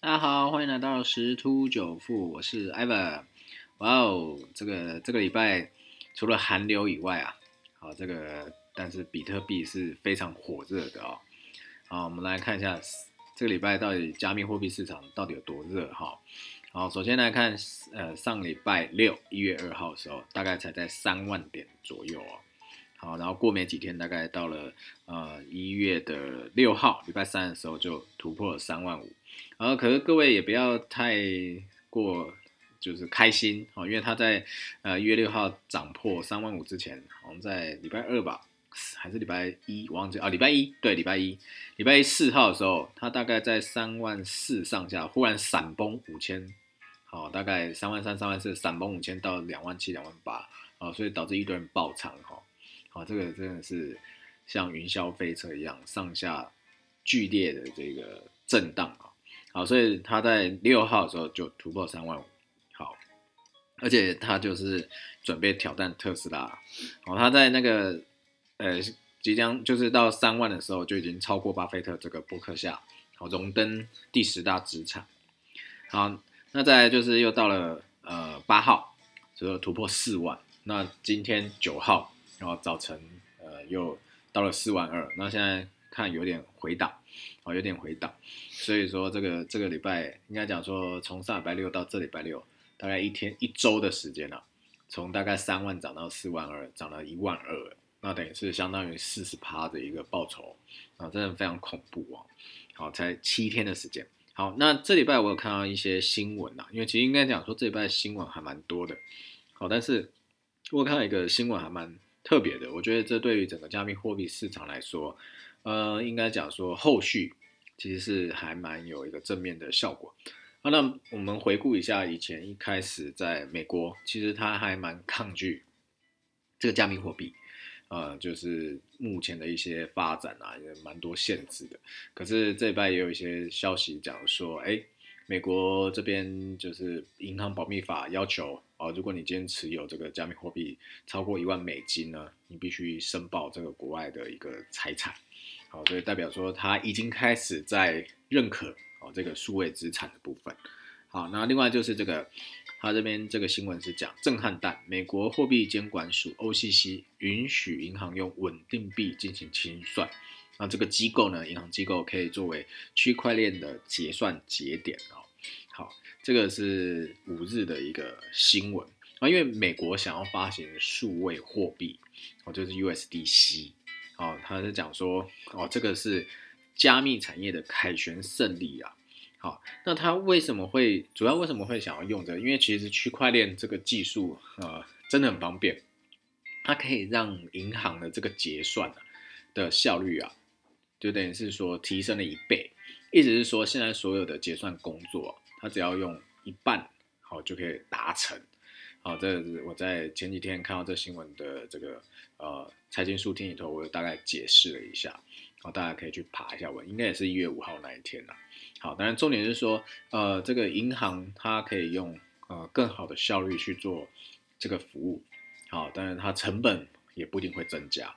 大家好，欢迎来到十突九富，我是 Ivan。哇哦，这个这个礼拜除了寒流以外啊，好这个但是比特币是非常火热的哦。好，我们来看一下这个礼拜到底加密货币市场到底有多热哈。好，首先来看呃上礼拜六一月二号的时候，大概才在三万点左右哦。好，然后过没几天，大概到了呃一月的六号，礼拜三的时候就突破了三万五。然后可是各位也不要太过就是开心哦，因为它在呃一月六号涨破三万五之前，好像在礼拜二吧，还是礼拜一，我忘记啊，礼拜一对，礼拜一，礼拜四号的时候，它大概在三万四上下，忽然闪崩五千，好，大概三万三、三万四，闪崩五千到两万七、两万八，啊，所以导致一堆人爆仓哈。好，这个真的是像云霄飞车一样上下剧烈的这个震荡啊！好，所以他在六号的时候就突破三万五，好，而且他就是准备挑战特斯拉。好，他在那个呃即将就是到三万的时候就已经超过巴菲特这个伯克夏，好荣登第十大资产。好，那再就是又到了呃八号，就突破四万。那今天九号。然后早晨，呃，又到了四万二，那现在看有点回档，哦，有点回档，所以说这个这个礼拜应该讲说，从上礼拜六到这礼拜六，大概一天一周的时间了，从大概三万涨到四万二，涨了一万二，那等于是相当于四十趴的一个报酬，啊，真的非常恐怖啊！好，才七天的时间，好，那这礼拜我有看到一些新闻呐，因为其实应该讲说这礼拜新闻还蛮多的，好，但是我看到一个新闻还蛮。特别的，我觉得这对于整个加密货币市场来说，呃，应该讲说后续其实是还蛮有一个正面的效果。啊，那我们回顾一下以前一开始在美国，其实他还蛮抗拒这个加密货币，呃，就是目前的一些发展啊，也蛮多限制的。可是这一拜也有一些消息讲说，哎。美国这边就是银行保密法要求啊，如果你今天持有这个加密货币超过一万美金呢，你必须申报这个国外的一个财产，好，所以代表说他已经开始在认可哦这个数位资产的部分。好，那另外就是这个，他这边这个新闻是讲震撼弹，美国货币监管署 OCC 允许银行用稳定币进行清算。那这个机构呢，银行机构可以作为区块链的结算节点哦。好，这个是五日的一个新闻啊，因为美国想要发行数位货币哦，就是 USDC 哦，他是讲说哦，这个是加密产业的凯旋胜利啊。好，那他为什么会主要为什么会想要用这？因为其实区块链这个技术呃真的很方便，它可以让银行的这个结算的效率啊。就等于是说提升了一倍，意思是说现在所有的结算工作，它只要用一半好就可以达成。好，这是我在前几天看到这新闻的这个呃财经书听里头，我大概解释了一下，好，大家可以去爬一下文，应该也是一月五号那一天了。好，当然重点是说，呃，这个银行它可以用呃更好的效率去做这个服务，好，当然它成本也不一定会增加。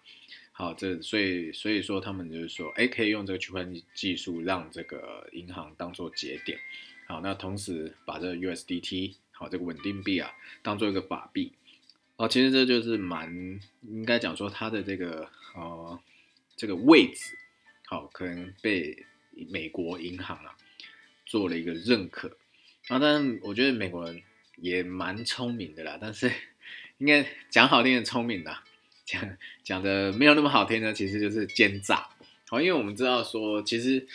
好，这所以所以说他们就是说，哎，可以用这个区块链技术让这个银行当做节点，好，那同时把这个 USDT 好这个稳定币啊当做一个法币，哦，其实这就是蛮应该讲说它的这个呃这个位置，好，可能被美国银行啊做了一个认可，啊，但我觉得美国人也蛮聪明的啦，但是应该讲好听的聪明的。讲讲的没有那么好听呢，其实就是奸诈。好，因为我们知道说，其实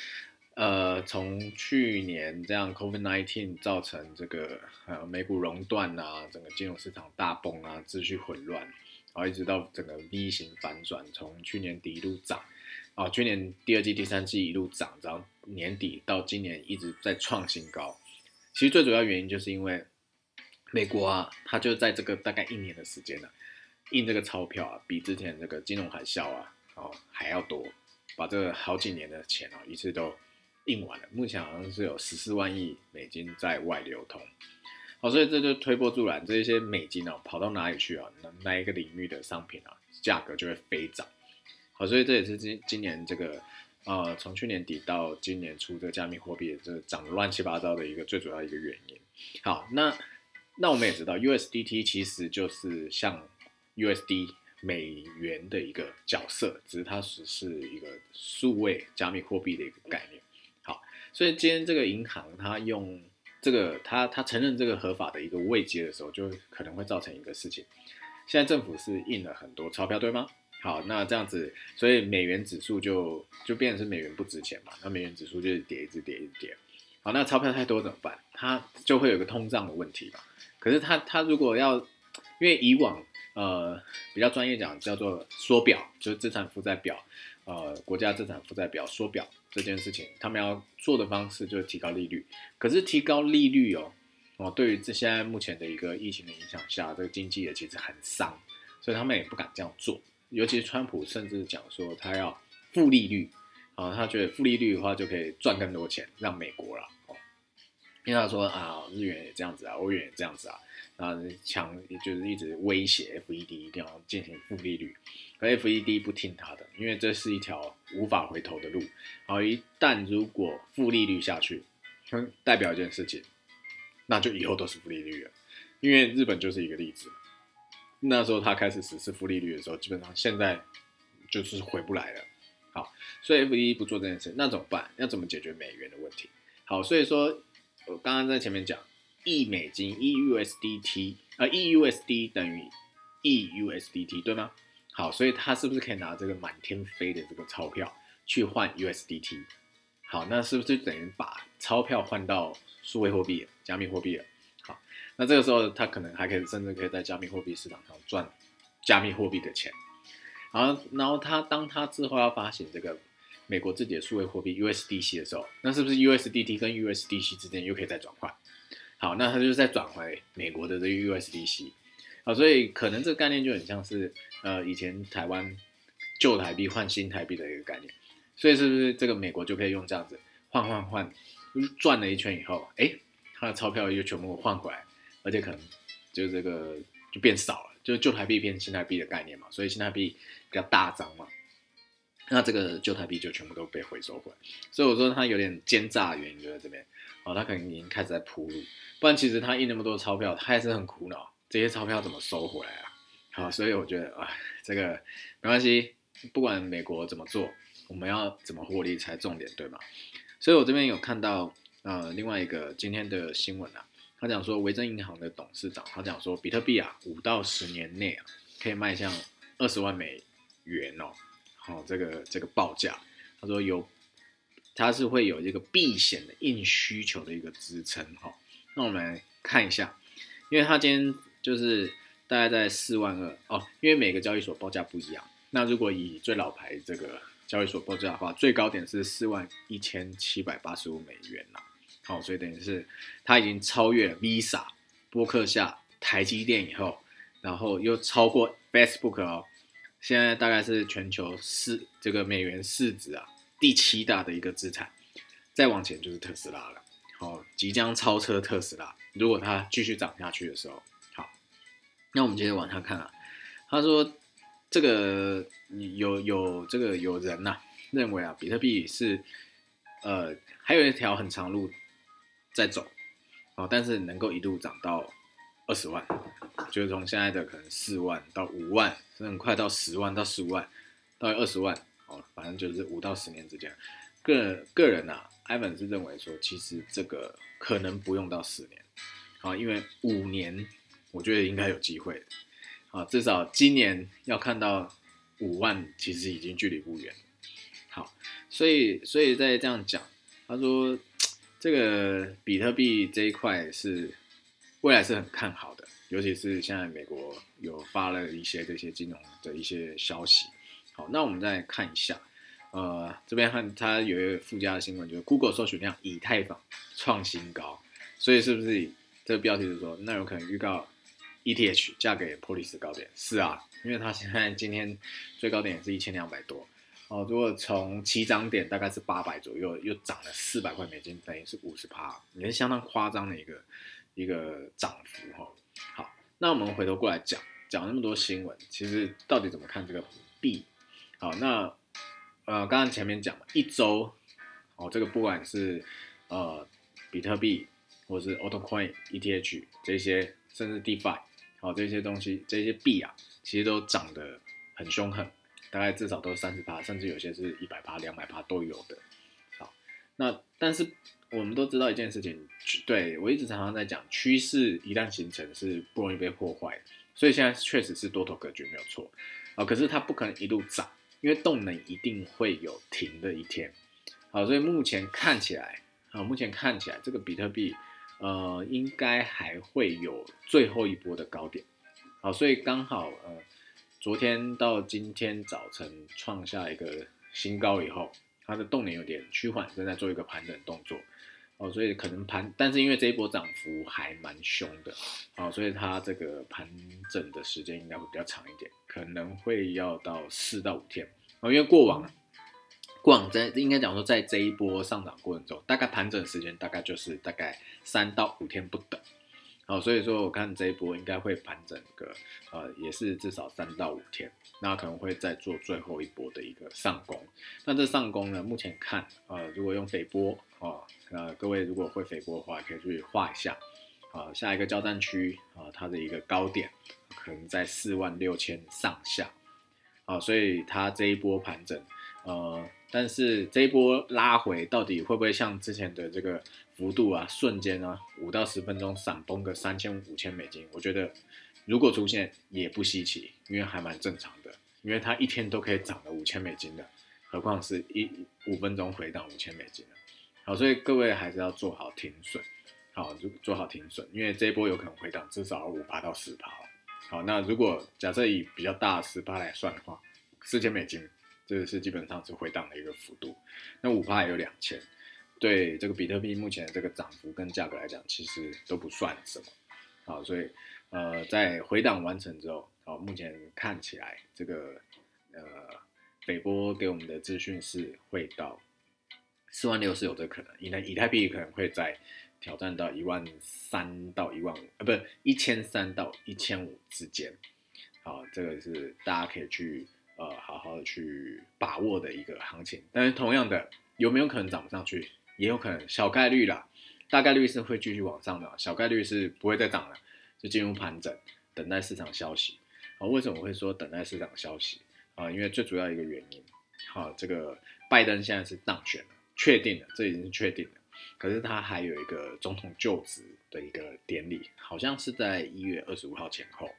呃，从去年这样 COVID-19 造成这个呃美股熔断啊，整个金融市场大崩啊，秩序混乱，然后一直到整个 V 型反转，从去年底一路涨，啊，去年第二季、第三季一路涨，然后年底到今年一直在创新高。其实最主要原因就是因为美国啊，它就在这个大概一年的时间呢。印这个钞票啊，比之前这个金融海啸啊，哦还要多，把这个好几年的钱啊一次都印完了。目前好像是有十四万亿美金在外流通，好，所以这就推波助澜，这一些美金啊跑到哪里去啊？那那一个领域的商品啊价格就会飞涨。好，所以这也是今今年这个呃，从去年底到今年初，这个加密货币这涨得乱七八糟的一个最主要一个原因。好，那那我们也知道，USDT 其实就是像 USD 美元的一个角色，只是它只是一个数位加密货币的一个概念。所以今天这个银行它用这个，它它承认这个合法的一个位阶的时候，就可能会造成一个事情。现在政府是印了很多钞票，对吗？好，那这样子，所以美元指数就就变成是美元不值钱嘛，那美元指数就是跌，一直跌，一直跌。好，那钞票太多怎么办？它就会有个通胀的问题嘛。可是它它如果要，因为以往呃比较专业讲叫做缩表，就是资产负债表，呃国家资产负债表缩表这件事情，他们要做的方式就是提高利率。可是提高利率哦。哦，对于这现在目前的一个疫情的影响下，这个经济也其实很伤，所以他们也不敢这样做。尤其是川普甚至讲说他要负利率，啊，他觉得负利率的话就可以赚更多钱，让美国了。哦，因为他说啊，日元也这样子啊，欧元也这样子啊，啊，强就是一直威胁 FED 一定要进行负利率，而 FED 不听他的，因为这是一条无法回头的路。好，一旦如果负利率下去，代表一件事情。那就以后都是负利率了，因为日本就是一个例子。那时候他开始实施负利率的时候，基本上现在就是回不来了。好，所以 FED 不做这件事，那怎么办？要怎么解决美元的问题？好，所以说我刚刚在前面讲，一美金 EUSDT 啊，EUSD 等于 EUSDT 对吗？好，所以他是不是可以拿这个满天飞的这个钞票去换 USDT？好，那是不是等于把钞票换到？数位货币、加密货币了，好，那这个时候他可能还可以，甚至可以在加密货币市场上赚加密货币的钱。然后，然后他当他之后要发行这个美国自己的数位货币 USDC 的时候，那是不是 USDT 跟 USDC 之间又可以再转换？好，那他就再转回美国的这个 USDC。啊，所以可能这个概念就很像是呃以前台湾旧台币换新台币的一个概念。所以是不是这个美国就可以用这样子换换换？转了一圈以后，哎，他的钞票又全部换回来，而且可能就这个就变少了，就是旧台币变新台币的概念嘛，所以新台币比较大张嘛，那这个旧台币就全部都被回收回来，所以我说他有点奸诈的原因就在这边，哦，他可能已经开始在铺路，不然其实他印那么多钞票，他还是很苦恼，这些钞票怎么收回来啊？好，所以我觉得啊，这个没关系，不管美国怎么做，我们要怎么获利才重点，对吗？所以我这边有看到，呃，另外一个今天的新闻啊，他讲说，维珍银行的董事长，他讲说，比特币啊，五到十年内啊，可以迈向二十万美元哦，好，这个这个报价，他说有，它是会有这个避险的硬需求的一个支撑哈。那我们来看一下，因为他今天就是大概在四万二哦，因为每个交易所报价不一样，那如果以最老牌这个。交易所报价的话，最高点是四万一千七百八十五美元啦。好，所以等于是它已经超越 Visa、波克夏、台积电以后，然后又超过 Facebook 哦。现在大概是全球市这个美元市值啊第七大的一个资产，再往前就是特斯拉了。好，即将超车特斯拉。如果它继续涨下去的时候，好，那我们接着往下看啊。他说。这个有有这个有人呐认为啊，比特币是呃还有一条很长路在走哦，但是能够一路涨到二十万，就是从现在的可能四万到五万，甚至很快到十万到十五万到二十万，反正就是五到十年之间。个个人呐艾本是认为说，其实这个可能不用到十年，啊，因为五年我觉得应该有机会。啊，至少今年要看到五万，其实已经距离不远。好，所以所以在这样讲，他说这个比特币这一块是未来是很看好的，尤其是现在美国有发了一些这些金融的一些消息。好，那我们再看一下，呃，这边看它有一个附加的新闻，就是 Google 搜寻量以太坊创新高，所以是不是这个标题是说，那有可能预告？ETH 价给波利斯高点是啊，因为它现在今天最高点也是一千两百多哦。如果从起涨点大概是八百左右，又涨了四百块美金，等于是五十趴，也是相当夸张的一个一个涨幅哈。好，那我们回头过来讲讲那么多新闻，其实到底怎么看这个币？好，那呃，刚刚前面讲嘛，一周哦，这个不管是呃比特币或是 Altcoin、ETH 这些，甚至 DeFi 好这些东西，这些币啊，其实都涨得很凶狠，大概至少都是三十趴，甚至有些是一百趴、两百趴都有的。好，那但是我们都知道一件事情，对我一直常常在讲，趋势一旦形成是不容易被破坏的，所以现在确实是多头格局没有错啊，可是它不可能一路涨。因为动能一定会有停的一天，好，所以目前看起来，啊，目前看起来这个比特币，呃，应该还会有最后一波的高点，好，所以刚好，呃，昨天到今天早晨创下一个新高以后，它的动能有点趋缓，正在做一个盘整动作，哦，所以可能盘，但是因为这一波涨幅还蛮凶的，好，所以它这个盘整的时间应该会比较长一点，可能会要到四到五天。因为过往，过往在应该讲说，在这一波上涨过程中，大概盘整时间大概就是大概三到五天不等。好，所以说我看这一波应该会盘整个，呃，也是至少三到五天，那可能会再做最后一波的一个上攻。那这上攻呢，目前看，呃，如果用斐波，哦，呃，各位如果会斐波的话，可以去画一下，啊，下一个交战区，啊，它的一个高点可能在四万六千上下。啊，所以它这一波盘整，呃，但是这一波拉回到底会不会像之前的这个幅度啊，瞬间啊，五到十分钟闪崩个三千五千美金？我觉得如果出现也不稀奇，因为还蛮正常的，因为它一天都可以涨了五千美金的，何况是一五分钟回档五千美金的。好，所以各位还是要做好停损，好，做好停损，因为这一波有可能回档至少五八到十趴。好，那如果假设以比较大的十趴来算的话，四千美金，这个是基本上是回档的一个幅度。那五趴也有两千，对这个比特币目前这个涨幅跟价格来讲，其实都不算什么。好，所以呃，在回档完成之后，好，目前看起来这个呃，北波给我们的资讯是会到四万六是有这可能，以太以太币可能会在。挑战到一万三到一万五，呃，不是一千三到一千五之间，好，这个是大家可以去呃好好的去把握的一个行情。但是同样的，有没有可能涨不上去？也有可能，小概率啦，大概率是会继续往上的，小概率是不会再涨了，就进入盘整，等待市场消息。啊，为什么我会说等待市场消息？啊，因为最主要一个原因，好，这个拜登现在是当选了，确定了，这已经是确定了。可是他还有一个总统就职的一个典礼，好像是在一月二十五号前后。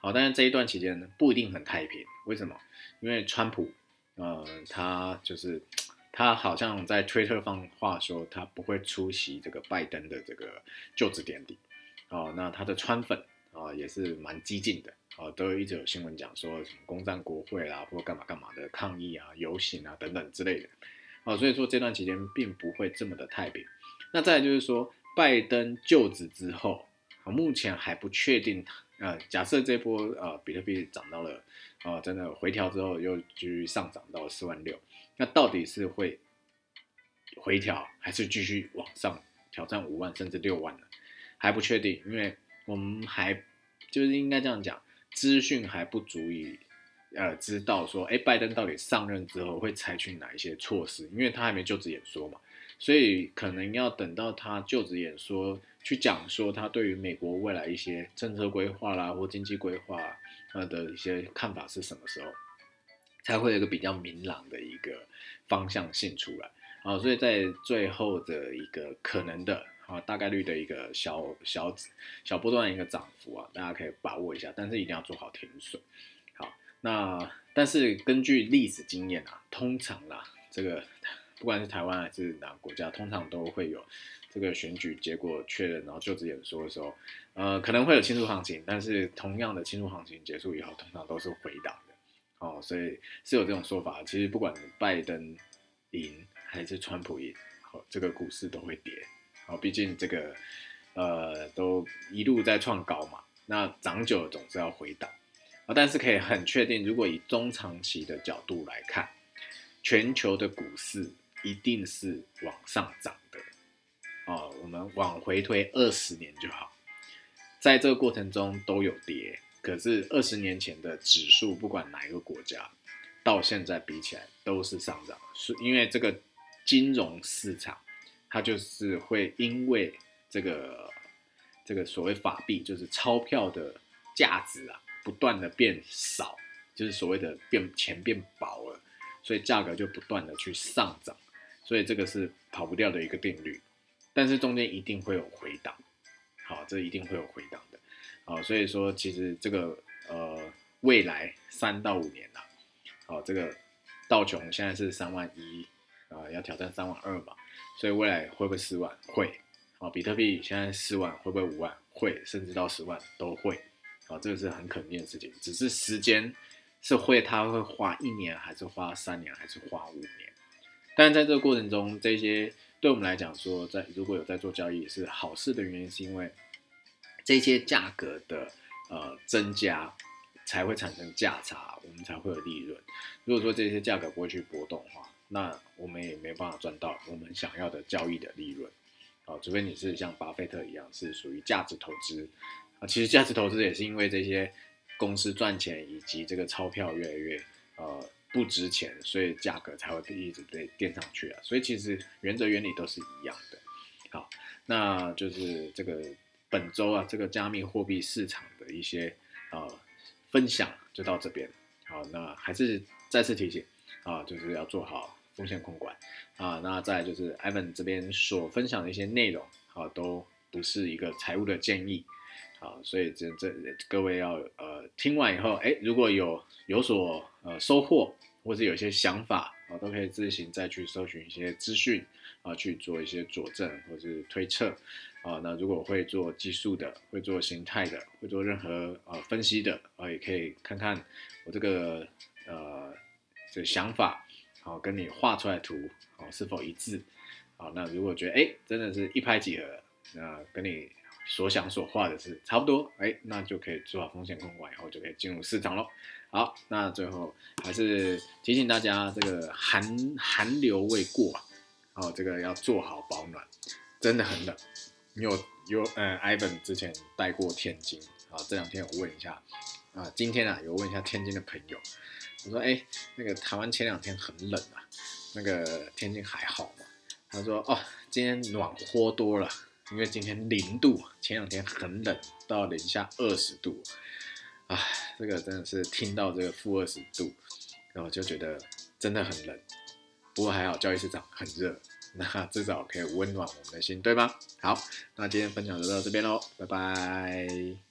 好，但是这一段期间呢，不一定很太平。为什么？因为川普，呃，他就是他好像在推特放话说，他不会出席这个拜登的这个就职典礼。哦，那他的川粉啊也是蛮激进的，啊，都一直有新闻讲说什么攻占国会啦，或干嘛干嘛的抗议啊、游行啊等等之类的。好，所以说这段期间并不会这么的太平。那再就是说，拜登就职之后，啊，目前还不确定。呃，假设这波呃比特币涨到了，啊，真的回调之后又继续上涨到四万六，那到底是会回调，还是继续往上挑战五万甚至六万呢？还不确定，因为我们还就是应该这样讲，资讯还不足以。呃，知道说，哎，拜登到底上任之后会采取哪一些措施？因为他还没就职演说嘛，所以可能要等到他就职演说去讲说他对于美国未来一些政策规划啦或经济规划呃的一些看法是什么时候，才会有一个比较明朗的一个方向性出来啊？所以在最后的一个可能的啊大概率的一个小小小波段一个涨幅啊，大家可以把握一下，但是一定要做好停损。那但是根据历史经验啊，通常啦，这个不管是台湾还是哪个国家，通常都会有这个选举结果确认，然后就职演说的时候，呃，可能会有庆祝行情，但是同样的庆祝行情结束以后，通常都是回档的，哦，所以是有这种说法。其实不管拜登赢还是川普赢，好，这个股市都会跌，好，毕竟这个呃都一路在创高嘛，那涨久总是要回档。但是可以很确定，如果以中长期的角度来看，全球的股市一定是往上涨的。哦，我们往回推二十年就好，在这个过程中都有跌，可是二十年前的指数，不管哪一个国家，到现在比起来都是上涨，是因为这个金融市场它就是会因为这个这个所谓法币就是钞票的价值啊，不断的变少，就是所谓的变钱变薄了，所以价格就不断的去上涨，所以这个是跑不掉的一个定律，但是中间一定会有回档，好，这一定会有回档的，好，所以说其实这个呃未来三到五年啊。好，这个道琼现在是三万一啊，要挑战三万二嘛，所以未来会不会四万？会。好，比特币现在四万，会不会五万？会，甚至到十万都会。啊，这个是很肯定的事情，只是时间是会，它会花一年，还是花三年，还是花五年？但在这个过程中，这些对我们来讲说，在如果有在做交易是好事的原因，是因为这些价格的呃增加。才会产生价差，我们才会有利润。如果说这些价格不会去波动的话，那我们也没办法赚到我们想要的交易的利润。好，除非你是像巴菲特一样是属于价值投资啊。其实价值投资也是因为这些公司赚钱以及这个钞票越来越呃不值钱，所以价格才会一直被垫上去啊。所以其实原则原理都是一样的。好，那就是这个本周啊，这个加密货币市场的一些呃。分享就到这边，好，那还是再次提醒啊，就是要做好风险控管啊。那再就是 Evan 这边所分享的一些内容，啊，都不是一个财务的建议，好，所以这这各位要呃听完以后，哎，如果有有所呃收获，或者有些想法啊，都可以自行再去搜寻一些资讯啊，去做一些佐证或者是推测。啊，那如果会做技术的，会做形态的，会做任何呃分析的，啊，也可以看看我这个呃这想法，好，跟你画出来图，好是否一致？好，那如果觉得哎真的是一拍即合，那跟你所想所画的是差不多，哎，那就可以做好风险控管，以后就可以进入市场喽。好，那最后还是提醒大家，这个寒寒流未过啊，哦，这个要做好保暖，真的很冷。你有有呃，Ivan 之前待过天津啊，这两天我问一下啊，今天啊有问一下天津的朋友，我说哎，那个台湾前两天很冷啊，那个天津还好吗？他说哦，今天暖和多了，因为今天零度，前两天很冷，到零下二十度，唉，这个真的是听到这个负二十度，然后就觉得真的很冷，不过还好教育市场很热。那至少可以温暖我们的心，对吗？好，那今天分享就到这边喽，拜拜。